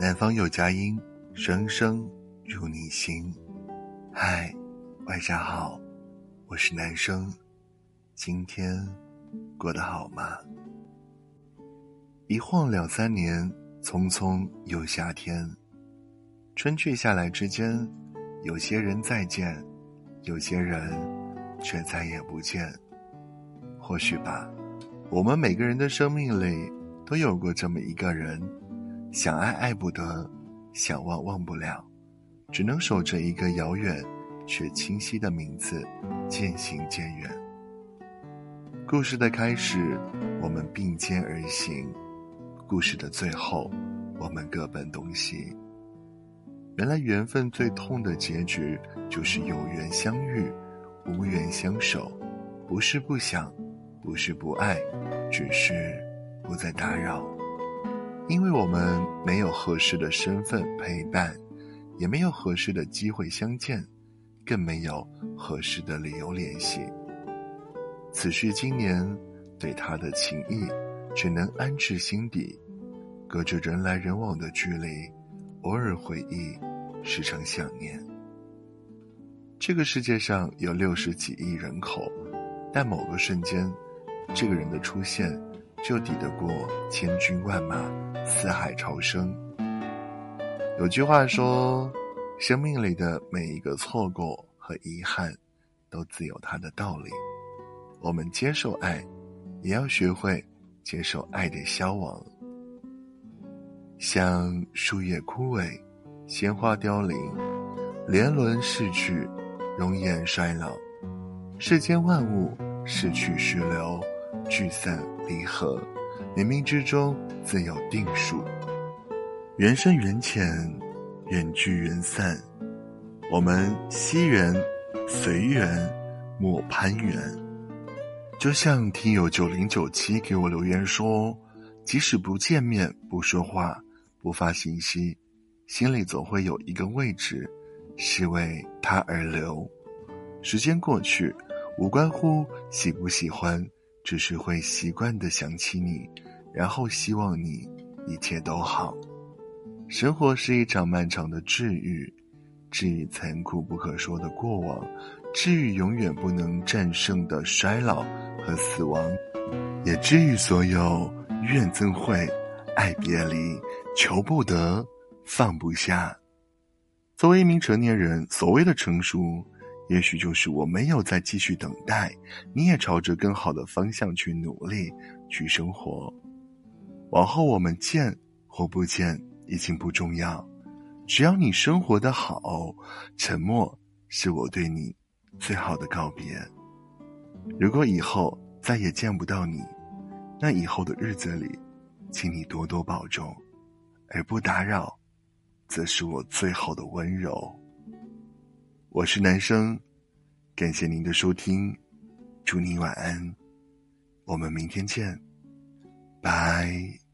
南方有佳音，声声入你心。嗨，晚上好，我是男生，今天过得好吗？一晃两三年，匆匆又夏天，春去夏来之间，有些人再见，有些人却再也不见。或许吧，我们每个人的生命里。都有过这么一个人，想爱爱不得，想忘忘不了，只能守着一个遥远却清晰的名字，渐行渐远。故事的开始，我们并肩而行；故事的最后，我们各奔东西。原来缘分最痛的结局，就是有缘相遇，无缘相守。不是不想，不是不爱，只是。不再打扰，因为我们没有合适的身份陪伴，也没有合适的机会相见，更没有合适的理由联系。此去经年，对他的情谊只能安置心底，隔着人来人往的距离，偶尔回忆，时常想念。这个世界上有六十几亿人口，但某个瞬间，这个人的出现。就抵得过千军万马、四海潮生。有句话说：“生命里的每一个错过和遗憾，都自有它的道理。”我们接受爱，也要学会接受爱的消亡。像树叶枯萎，鲜花凋零，年轮逝去，容颜衰老，世间万物逝去时流。聚散离合，冥冥之中自有定数。缘深缘浅，缘聚缘散。我们惜缘，随缘，莫攀缘。就像听友九零九七给我留言说，即使不见面、不说话、不发信息，心里总会有一个位置，是为他而留。时间过去，无关乎喜不喜欢。只是会习惯的想起你，然后希望你一切都好。生活是一场漫长的治愈，治愈残酷不可说的过往，治愈永远不能战胜的衰老和死亡，也治愈所有怨憎会、爱别离、求不得、放不下。作为一名成年人，所谓的成熟。也许就是我没有再继续等待，你也朝着更好的方向去努力，去生活。往后我们见或不见已经不重要，只要你生活的好，沉默是我对你最好的告别。如果以后再也见不到你，那以后的日子里，请你多多保重，而不打扰，则是我最后的温柔。我是男生，感谢您的收听，祝您晚安，我们明天见，拜。